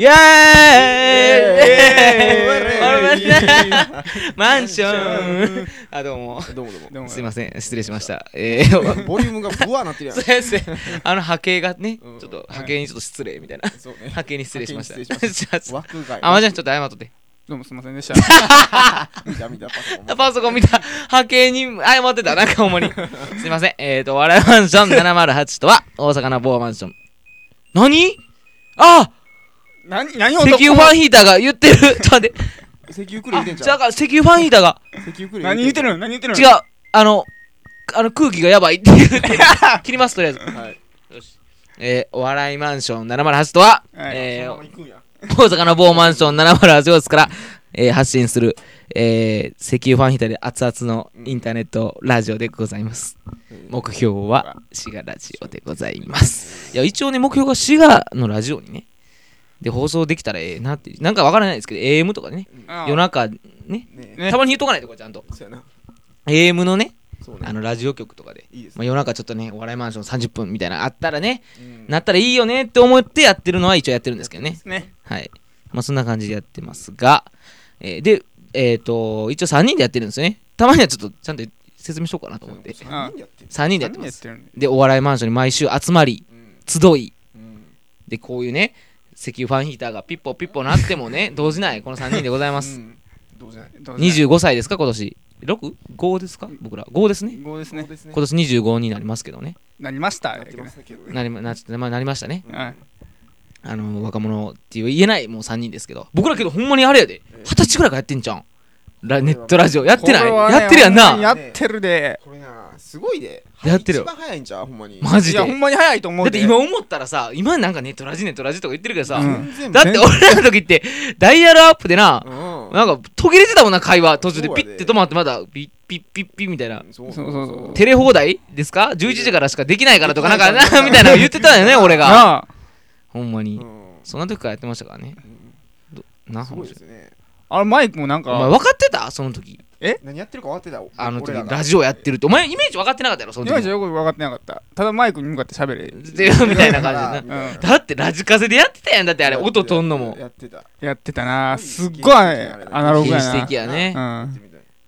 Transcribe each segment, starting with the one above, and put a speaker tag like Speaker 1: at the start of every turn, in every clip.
Speaker 1: イエーイ。マンションあどうも
Speaker 2: どうもどうも
Speaker 1: すいません失礼しましたえー
Speaker 2: ボリュームがブワーなってるやん
Speaker 1: 先生あの波形がねちょっと波形にちょっと失礼みたいな
Speaker 2: そうね
Speaker 1: 波形に失礼しました
Speaker 2: 波形に失礼しま枠外
Speaker 1: あまじゃんちょっと謝っとって
Speaker 3: どうもすいませんでした
Speaker 2: 見た見たパソコン
Speaker 1: パソコン見た波形に謝ってたなんかほんまにすいませんえーと笑いマンション708とは大阪の某マンション何あ
Speaker 3: 何何を
Speaker 1: 石油ファンヒーターが言ってる。ちょっと待って。
Speaker 2: 石油くれ言うてんじゃ
Speaker 1: 石油ファンヒーターが。
Speaker 2: 石油くれ
Speaker 3: 何言ってるの？何言ってるの？
Speaker 1: 違う。あのあの空気がやばいって言って切りますとりあえず。
Speaker 2: はい。
Speaker 1: えー、お笑いマンション708とは、
Speaker 3: はい。
Speaker 1: えー
Speaker 2: そのまま行くんや。
Speaker 1: 大阪の某マンション708号室から、えー発信する、えー石油ファンヒーターで熱々のインターネットラジオでございます。目標は滋賀ラジオでございます。いや、一応ね、目標が滋賀のラジオにね、で、放送できたらええなって、なんかわからないですけど、AM とかね、夜中ね、たまに言っとかないとこちゃんと。
Speaker 2: そうやな。
Speaker 1: AM のね、
Speaker 2: そうね。
Speaker 1: あのラジオ局とかで、
Speaker 2: いいです
Speaker 1: まあ、夜中ちょっとね、お笑いマンション30分みたいなのあったらね、
Speaker 2: うん。
Speaker 1: なったらいいよねって思ってやってるのは一応やってるんですけどね。
Speaker 3: ね。
Speaker 1: はい。まあそんな感じでやってますが、えーで、えっ、と、一応3人でやってるんですよね。たまにはちょっとちゃんと説明しようかなと思って。
Speaker 2: 三人でやってる。
Speaker 1: 3人でやってます。
Speaker 3: 何やってる
Speaker 1: で、お笑いマンションに毎週集まり、
Speaker 2: うん。
Speaker 1: 集い、
Speaker 2: うん。
Speaker 1: で、こういうね、石油ファンヒーターがピッポピッポなってもね、動じない、この3人でございます。
Speaker 2: うんどうじゃない
Speaker 3: どうぞ
Speaker 1: 25歳ですか、今年？6?5 ですか？僕ら。5ですね。
Speaker 3: 五ですね
Speaker 1: 今年25になりますけどね。
Speaker 3: なりました
Speaker 1: なりましたね。
Speaker 3: はい
Speaker 1: あの若者っていう言えないもう3人ですけど僕らけどほんまにあれやで二十歳ぐらいからやってんじゃんラネットラジオ。やってない、
Speaker 3: ね
Speaker 1: やってるやんな。
Speaker 3: やってるで。
Speaker 2: これなすごいで。
Speaker 1: やってるよ。
Speaker 2: 一番早いんちゃう？ほんまに。
Speaker 1: マジで。
Speaker 3: いやほんまに早いと思うで。
Speaker 1: だって今思ったらさ今なんかネットラジネットラジとか言ってるけどさ、
Speaker 3: うん。
Speaker 1: だって俺らの時ってダイヤルアップでな
Speaker 2: うん。
Speaker 1: なんか途切れてたもんな会話。途中でピッて止まってまたピッピッピッピッみたいな。
Speaker 2: そう
Speaker 3: そうそう。
Speaker 1: テレ放題ですか？11時からしかできないからとかなんかなみたいなの言ってたよね俺が。ほんまに。
Speaker 2: うん。
Speaker 1: そんな時からやってましたからね。な
Speaker 2: すごいですね
Speaker 3: あれマイクもなん
Speaker 1: お前
Speaker 3: か
Speaker 1: 分かってた？その時。
Speaker 2: 何やってるか分かってた？
Speaker 1: あの時
Speaker 2: 俺らが。
Speaker 1: ラジオやってるってお前イメージ分かってなかったやろ？その時
Speaker 3: 今じゃよく分かってなかった。ただマイクに向かって喋れ。
Speaker 1: でみたいな感じでな。
Speaker 3: うん。
Speaker 1: だってラジカセでやってたやん。だってあれ音とんのも。
Speaker 2: やってた。
Speaker 3: やってたな。すっごいアナログや
Speaker 1: 原始
Speaker 3: な
Speaker 1: 的やね。
Speaker 3: うん。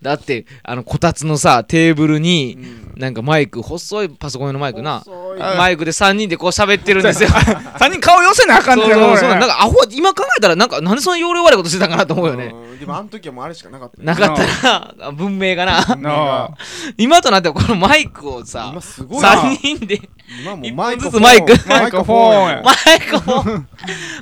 Speaker 1: だってあのこたつのさテーブル
Speaker 2: う
Speaker 1: に
Speaker 2: ん。
Speaker 1: なんかマイク細いパソコン用のマイクな。
Speaker 2: 細
Speaker 1: マイクで3人でこう喋ってるんですよ。
Speaker 3: 3 人顔寄せなあかんねん
Speaker 1: そうそうな。ん
Speaker 3: 俺
Speaker 1: かアホ今考えたらなんかなんでそんな容量悪いことしてたんかなと思うよね。
Speaker 2: うんでもあの時はもうあれしかなかったよ
Speaker 1: なかったな。文明がな。今となってはこのマイクをさ
Speaker 2: 今すごいな。
Speaker 1: 3人で
Speaker 2: 今もマイク
Speaker 1: 本ずつマイク。
Speaker 3: マイクフォンや。
Speaker 1: マイクフォン。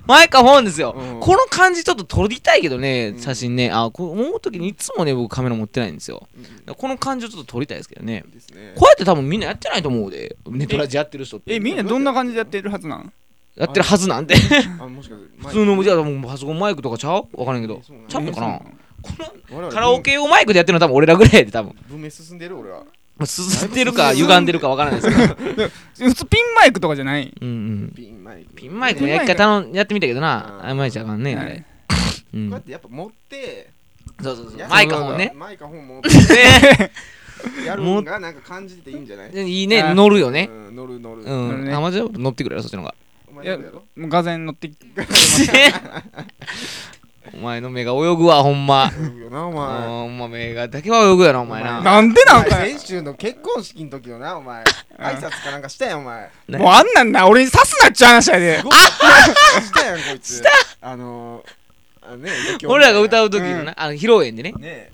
Speaker 1: マイクフォンですよ、
Speaker 2: うん。
Speaker 1: この感じちょっと撮りたいけどね
Speaker 2: うん。
Speaker 1: 写真ね。あこう思う時にいつもね僕カメラ持ってないんですよ。この感じをちょっと撮りたいですけどね。
Speaker 2: ね。
Speaker 1: こうやって多分みんなやってないと思うで。ネットラジやってる人って。
Speaker 3: えみんなどんな感じでやってるはずなん？
Speaker 1: やってるはずなんで。
Speaker 2: あもしかして
Speaker 1: 普通のじゃあもうパソコンマイクとかちゃう？わからんけど。
Speaker 2: そうなん
Speaker 1: ちゃうのかな？
Speaker 3: え
Speaker 1: このカラオケ用マイクでやってるのは多分俺らぐらいで多分。
Speaker 2: 文明進んでる俺は。
Speaker 1: 進んでるか歪んでるかわからないですけど。
Speaker 3: 普通ピンマイクとかじゃない？
Speaker 1: うんうん。
Speaker 2: ピンマイク。
Speaker 1: ピンマイクもやり方のやってみたけどな。
Speaker 2: うん
Speaker 1: あんまりちゃあかんね。あれ
Speaker 3: はい。
Speaker 1: うん。
Speaker 2: こうやってやっぱ持って。
Speaker 1: そうそうそう。
Speaker 2: や
Speaker 1: マイクフォンね。
Speaker 2: マイクフォン持って やるんがなんか感じてていいんじゃない？
Speaker 1: でいいね
Speaker 3: あ
Speaker 1: 乗るよね。
Speaker 2: うん乗る乗る。
Speaker 1: う
Speaker 3: 乗るね。
Speaker 1: んあまじゃ乗ってくれよそっちの方が。
Speaker 2: お前乗るやろ？
Speaker 3: もうがぜん乗ってき
Speaker 1: お前の目が泳ぐわほんま。
Speaker 2: 泳ぐよなお
Speaker 1: うん
Speaker 2: 前。
Speaker 1: ほんま目がだけは泳ぐやろお前な。
Speaker 3: なんでなん
Speaker 2: お
Speaker 3: か
Speaker 2: 前先週の結婚式の時のなお前。挨拶かなんかしたやんお前。
Speaker 1: ね。
Speaker 3: もうあんなんな俺に刺すなっちゃう話やで。
Speaker 2: したやんこいつ。あのーあのね
Speaker 1: 俺らが歌う時
Speaker 3: うん。
Speaker 1: のなあの披露宴でね。
Speaker 2: ね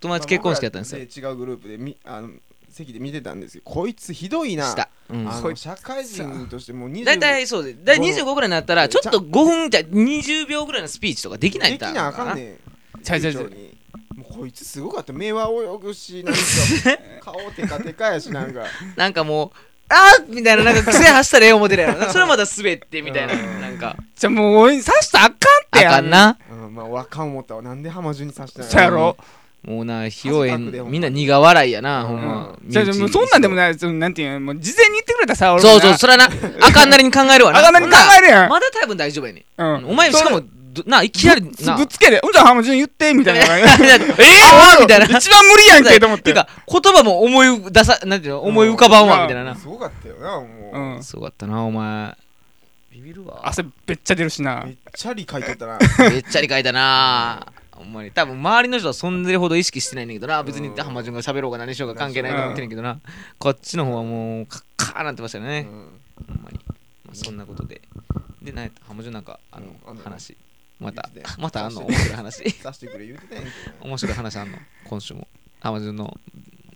Speaker 1: 友達結婚式やったんですよ。
Speaker 2: まあ違うグループでみあの席で見てたんですけどこいつひどいな。
Speaker 1: した。うん。
Speaker 2: あの社会人としてもう20
Speaker 1: 大体そうで大体25ぐらいになったらちょっと5分じゃ20秒ぐらいのスピーチとかできない
Speaker 2: できなあかんねん。
Speaker 3: ちゃうちゃうちゃう
Speaker 2: 流暢にもうこいつすごかった目は泳ぐしなんか顔テカテカやしなんか
Speaker 1: なんかもうあーみたいななんか癖走ったらええ思ってるやろそれまた滑ってみたいな
Speaker 2: うん
Speaker 1: なんか
Speaker 3: じゃあもう刺したらあかんっ
Speaker 1: あ
Speaker 3: てや
Speaker 1: かんな
Speaker 2: うんまあわかん思ったわなんで浜中に刺したん
Speaker 3: そうやろ
Speaker 1: もうな披露宴みんな苦笑いやな
Speaker 2: うん。
Speaker 1: ほんま
Speaker 3: じゃあじゃあもうそんなんでもないそのなんていうのもう事前に言ってくれたらさ俺も
Speaker 1: そう
Speaker 3: な
Speaker 1: そうそれはなあかんなりに考えるわな。
Speaker 3: あかんなりに考えるやん。
Speaker 1: まだ多分大丈夫やね
Speaker 3: うん。
Speaker 1: お前しかもどないきなりな。
Speaker 3: ぶぶっつけで「うんじゃあ浜順言って」みたいな。
Speaker 1: えーみたいな
Speaker 3: 一番無理やんけと思って。
Speaker 1: てか言葉も思い出さなんていうの思い浮かばんわみたいなな。
Speaker 2: すごかったよなもう、
Speaker 3: うん。
Speaker 1: すごかったなお前。ビビるわ。
Speaker 3: 汗べっちゃ出るしな。
Speaker 2: めっちゃ理書いとったな。
Speaker 1: めっちゃ理解だな。ほんまに。多分周りの人はそんでるほど意識してないんだけどな。別に
Speaker 2: うん
Speaker 1: 浜順が喋ろうが何しようが関係ないと思ってんねんけどな。こっちの方はもうカッカーなってましたよね、
Speaker 2: うん。
Speaker 1: ほんまに、まあ、そんなことで。で何やった？浜順なんかあの、
Speaker 2: うんあんの
Speaker 1: 話。またまたあんの？面白い話。
Speaker 2: さしてくれ言うてたやんけ。
Speaker 1: 面白い話あんの？今週も。浜順の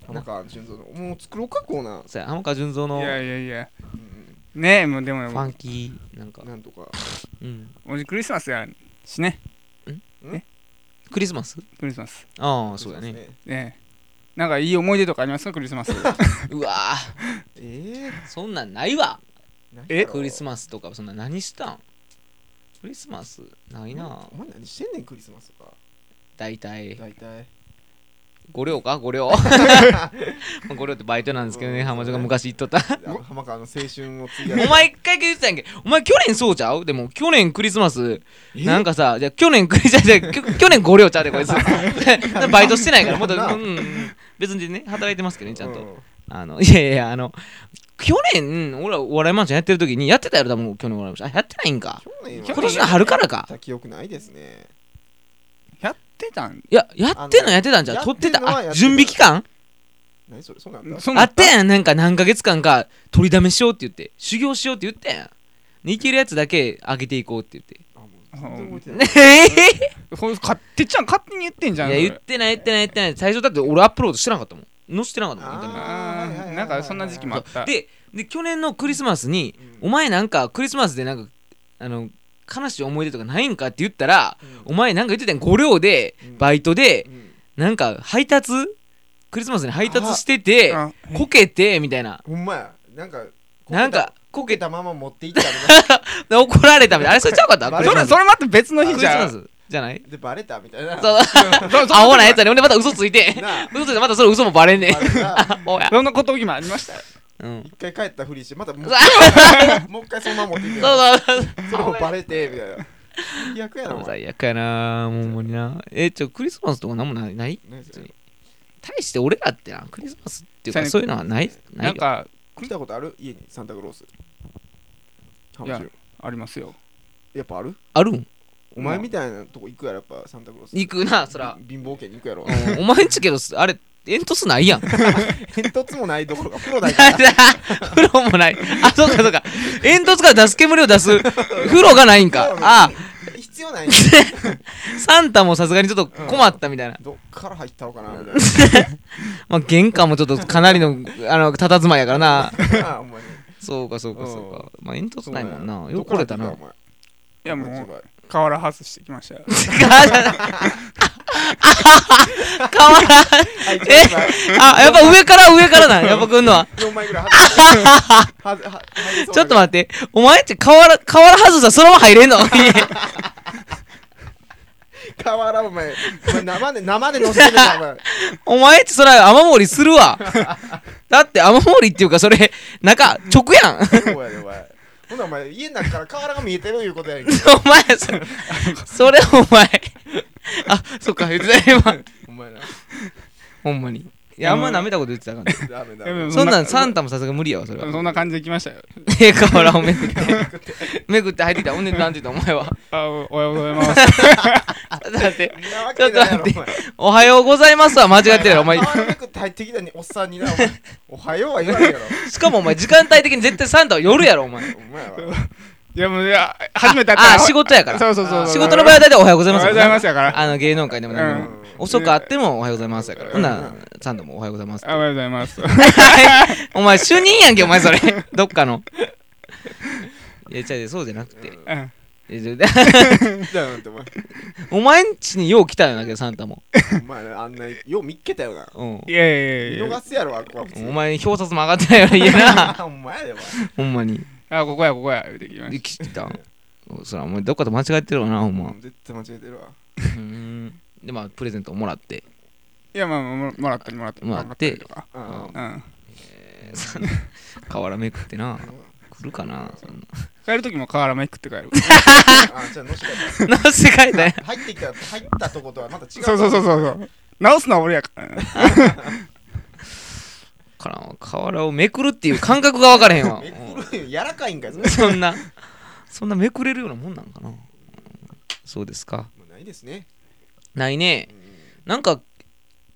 Speaker 2: 浜。川純三のもう作ろうかコーナー。
Speaker 1: さや浜川純三の
Speaker 3: いやいやいや。
Speaker 2: うん。
Speaker 3: ねえもうでも。
Speaker 1: ファンキーなんか。
Speaker 2: なんとか。
Speaker 1: うん。
Speaker 3: もうクリスマスやしね
Speaker 1: クリスマス？
Speaker 3: クリスマス。
Speaker 1: ああそうやね。
Speaker 3: ね。えなんかいい思い出とかあります？かクリスマス。
Speaker 1: うわ
Speaker 2: え
Speaker 1: ー？そんなんないわ。
Speaker 2: ー
Speaker 3: え？
Speaker 1: クリスマスとかそんな何したん？クリスマスないな。
Speaker 2: お前何してんねんクリスマスとか。
Speaker 1: 大体。
Speaker 2: 大体
Speaker 1: 五両か？五両まあ五両ってバイトなんですけどね。
Speaker 2: うん
Speaker 1: 浜女が昔言っとった。
Speaker 2: 浜川の青春を継い
Speaker 1: お前一回言ってたやんけ？お前去年そうちゃう？でも去年クリスマス。
Speaker 2: え？
Speaker 1: なんかさじゃあ去年クリスマス去年五両ちゃうでこいつ。バイトしてないからもっと
Speaker 2: な
Speaker 1: うんうん別にね働いてますけどねちゃんと。
Speaker 2: う
Speaker 1: あのいやいやあの去年俺らお笑いマンションやってる時にやってたやろ多分去年お笑いマンション。あやってないんか。
Speaker 2: 去年は。
Speaker 1: 今年の春からか。
Speaker 2: 記憶ないですね。
Speaker 3: やってたん？
Speaker 1: いややってんの？やってたんじゃ
Speaker 2: や
Speaker 1: ん？撮ってた
Speaker 2: やってんのはやってた。
Speaker 1: あ準備期間？
Speaker 2: 何それ？そうなんだ。
Speaker 3: そんなん。
Speaker 1: あったやんなんか何ヶ月間か取りだめしようって言って。修行しようって言ったやん。でいけるやつだけ上げていこうって言って。
Speaker 2: あもう全然覚えてない。
Speaker 1: ねえ
Speaker 3: ほんかてっちゃん勝手に言ってんじゃん
Speaker 1: いや言ってない言ってない言ってない。最初だって俺アップロードしてなかったもん。載せてなかったもんインターネット。
Speaker 3: あ
Speaker 2: はいはいはいはい
Speaker 3: ーなんかそんな時期もあった。
Speaker 1: でで去年のクリスマスに
Speaker 2: うん。
Speaker 1: お前なんかクリスマスでなんかあの悲しい思い出とかないんかって言ったらお前なんか言ってたやん。5両で
Speaker 2: うん。
Speaker 1: バイトで
Speaker 2: うん。
Speaker 1: なんか配達クリスマスに配達してて
Speaker 3: あ
Speaker 1: こけてみたいな。
Speaker 2: ほんまや。なんか
Speaker 1: なんか
Speaker 2: こけたまま持っていったみ
Speaker 1: で 怒られたみたいな。あれそれちゃうかった？
Speaker 2: バレ
Speaker 3: それそれまた別の
Speaker 1: ク
Speaker 3: 日じゃん。
Speaker 1: リスマス？じゃない？
Speaker 2: たいなでバレたみたいな。
Speaker 1: そう。
Speaker 3: そうそう
Speaker 1: アホなやつやね。ほんでまた嘘ついて。嘘ついてまたそれ嘘もバレんねん。
Speaker 3: そんなこと今ありました？よ
Speaker 1: うん。
Speaker 2: 一回帰ったふりしてまたもう
Speaker 1: うわ。
Speaker 2: もう一回そのまま持ってて
Speaker 1: そうそうそう
Speaker 2: それもバレてみたいな。最悪やなお前。
Speaker 1: 最悪やなもうほんまにな。えちょクリスマスとかなんもない？ない？
Speaker 2: 何それ
Speaker 1: 対して俺らってなクリスマスっていうか
Speaker 3: そう
Speaker 1: いうのはない？なよ。
Speaker 3: ないんか
Speaker 2: 来たことある？家にサンタクロース。
Speaker 3: ありますよ。
Speaker 2: やっぱある？
Speaker 1: あるん？
Speaker 2: お前みたいなとこ行くやろやっぱサンタクロース。
Speaker 1: 行くなそら。
Speaker 2: 貧乏家に行くやろ。
Speaker 1: うんお前んちけどあれ煙突ないやん。
Speaker 2: 煙突もないどころか風呂だから
Speaker 1: 風呂もない。あそうかそうか。煙突から出す煙を出す 風呂がないんか。あ。
Speaker 2: 必要ないん
Speaker 1: サンタもさすがにちょっと困ったみたいな、
Speaker 2: どっから入ったのかなみたい
Speaker 1: まあ玄関もちょっとかなりのあの佇まいやからな。そうかそうかそうか。まあ煙突ないもんな。よ。く来れたな。
Speaker 3: いやもう瓦外してきましたよ。
Speaker 1: 河原えあ やっぱ上から上からな。やっぱ来んのは。
Speaker 2: 4枚ぐらい外れはは入りそうだけど
Speaker 1: ちょっと待って。お前って河原河原外したらそのまま入れんの？
Speaker 2: 瓦お前。お前生で生で乗せてるなお前。
Speaker 1: お前ってそれ雨漏りするわ。だって雨漏りっていうかそれ中直やん。
Speaker 2: そうやでお前ほんならお前家の中から瓦が見えてるいうことやねんけ。ど
Speaker 1: お前それそれお前。あそっか言ってた今。
Speaker 2: お前な。
Speaker 1: ほんまにいやあんま舐めたこと言ってたから。
Speaker 2: ダメだ
Speaker 3: でも
Speaker 1: そんなんサンタもさすが無理やわそれは。
Speaker 3: そんな感じで来ましたよ。
Speaker 1: え河原をめくって。めくって入ってきた。ほんでなんて言ったお前は。
Speaker 3: あおおはようございます。
Speaker 1: だって
Speaker 2: そんなわけないやろ
Speaker 1: ちょっと待って
Speaker 2: お前
Speaker 1: おはようございますは間違ってるよお前。
Speaker 2: 瓦めくって入ってきたにおっさんになお前おはようは言わないやろ。
Speaker 1: しかもお前時間帯的に絶対サンタは夜やろお前。
Speaker 2: お前はい
Speaker 3: やもういや初めて会った
Speaker 1: ああ仕事やから。
Speaker 3: そうそうそうそう。
Speaker 1: 仕事の場合は大体おはようございます
Speaker 3: おはようございますやから。
Speaker 1: あの芸能界でも何でも。
Speaker 3: うん。
Speaker 1: 遅くあってもおはようございますやから。
Speaker 2: うん
Speaker 1: ほんならサンタもおはようございます
Speaker 3: あおはようございます。
Speaker 1: お前主任やんけお前それ。どっかの。いや違うそうじゃなくて。
Speaker 3: うん。
Speaker 2: お前
Speaker 1: んちによう来たよなけどサンタも。
Speaker 2: お前なあんなよう見っけたよな。
Speaker 1: うん。
Speaker 3: いやいやいやいや。
Speaker 2: 見逃すやろあっこは。普通
Speaker 1: お前表札も上がってないよな家な。
Speaker 2: お前でお前。
Speaker 1: ほんまに
Speaker 3: あここやここや言うてきま
Speaker 1: で
Speaker 3: し
Speaker 1: 来たん？そらお前どっかと間違えてるわなほんま。
Speaker 2: 絶対間違えてるわ。
Speaker 1: うん。でまあプレゼントをもらって。
Speaker 3: たいやまあももらったりもらった。り
Speaker 1: もらって
Speaker 3: りとか。
Speaker 2: うん
Speaker 3: うん。
Speaker 1: えーそんな瓦めくってな。来るかなそん
Speaker 3: 帰る時も瓦めくって帰る。
Speaker 2: あじゃあのしか
Speaker 1: ななんせ書いたんや。
Speaker 2: 入ってきた入ったとことはまた違う。
Speaker 3: そうそうそうそうそう。直すのは俺やからね
Speaker 1: からん瓦をめくるっていう感覚が分からへんわ。
Speaker 2: めくる柔らかいんかいそ
Speaker 1: ん そんなそんなめくれるようなもんなんかな。そうですか。
Speaker 2: ないですね。
Speaker 1: ないね。なんか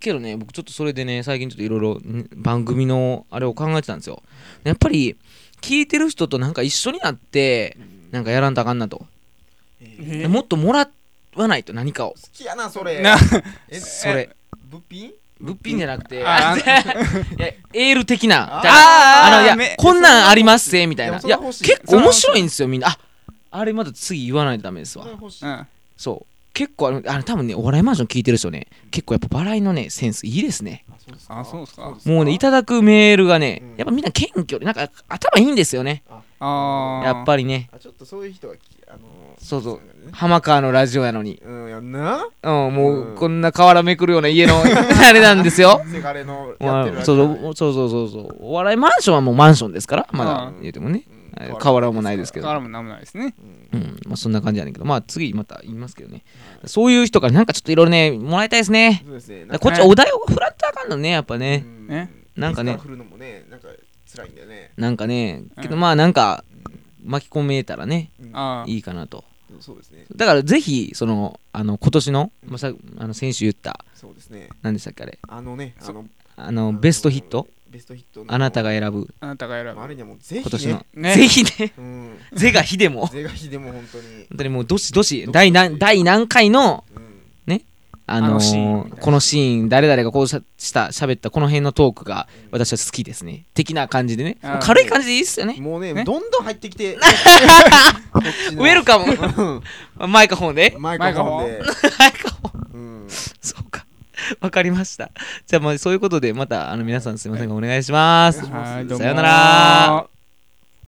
Speaker 1: けどね僕ちょっとそれでね最近ちょっといろいろ番組のあれを考えてたんですよ。やっぱり聞いてる人となんか一緒になってなんかやらんとあかんなと。
Speaker 2: え
Speaker 3: え
Speaker 1: もっともらわないと何かを。
Speaker 2: 好きやなそれ。
Speaker 3: な
Speaker 2: え
Speaker 1: それ。
Speaker 2: 物品？
Speaker 1: 物品じゃなくて。
Speaker 3: あ
Speaker 1: いやエール的な。
Speaker 2: あ
Speaker 1: のいや
Speaker 3: め
Speaker 1: こんなんありますぜみたいな。い。や結構面白いんですよみんな。ああれまだ次言わないとダメですわ。
Speaker 2: そ
Speaker 3: う
Speaker 1: 結構あのあの多分ねお笑いマンション聞いてる人ね結構やっぱ笑いのねセンスいいですね。
Speaker 2: あそうですか。
Speaker 1: もうねいただくメールがね
Speaker 2: うん。
Speaker 1: やっぱみんな謙虚でなんか頭いいんですよね。やっぱりね。
Speaker 2: あちょっとそういう人がきあの
Speaker 1: そうそう。浜川のラジオやのに。
Speaker 2: うんやんな。
Speaker 1: うんも
Speaker 2: う
Speaker 1: うんこんな瓦めくるような家の あれなんですよ。
Speaker 2: せがれの
Speaker 1: まあ
Speaker 2: やってる
Speaker 1: そうそうそうそうそうそう。お笑いマンションはもうマンションですからまだ
Speaker 3: うん。
Speaker 1: 言うてもね。
Speaker 2: うん。
Speaker 1: はい瓦もないですけど。
Speaker 3: からもなんもないですね。
Speaker 2: うん。
Speaker 1: うんまあそんな感じやねんけど。まあ次また言いますけどね。そういう人からなんかちょっといろいろねもらいたいですね。
Speaker 2: そうですね。
Speaker 1: だからこっちお題を振らっとあかんのねやっぱね。
Speaker 2: うん。
Speaker 3: ね
Speaker 1: なんかね。
Speaker 2: ねなんか辛いんだよね。
Speaker 1: なんかね。けど
Speaker 3: うん
Speaker 1: まあなんか巻き込めたらね
Speaker 2: うん。
Speaker 3: あ
Speaker 1: いいかなと。
Speaker 2: そうですね。
Speaker 1: だからぜひそのあの今年の、まあ、さあの先週言った
Speaker 2: そうですね。
Speaker 1: 何でしたっけあれ？
Speaker 2: あのねあの
Speaker 1: あのベストヒット？
Speaker 2: ベストヒットの。
Speaker 1: あなたが選ぶ。
Speaker 3: あなたが選ぶ。
Speaker 2: あれにはもうぜひね。
Speaker 1: 今年の、
Speaker 3: ね。
Speaker 1: ぜひね。
Speaker 2: うん。
Speaker 1: ぜがひでも。
Speaker 2: ぜがひでも本当に。
Speaker 1: 本当にもうどしどし第何第何回の
Speaker 2: うん
Speaker 1: あのーこのシーン誰々がこうしした喋ったこの辺のトークが私は好きですね。的な感じでね。軽い感じでいいっすよね。
Speaker 2: もうね
Speaker 3: ね。
Speaker 2: どんどん入ってきて。
Speaker 1: ウェルカム。
Speaker 2: うん。
Speaker 1: マイクフォンで。
Speaker 2: マイクフォンで。
Speaker 1: マイクフォン。
Speaker 2: うん。
Speaker 1: そうか。わかりました。じゃあまあそういうことでまたあの皆さんすいませんがお願いします。
Speaker 3: はい
Speaker 1: さよなら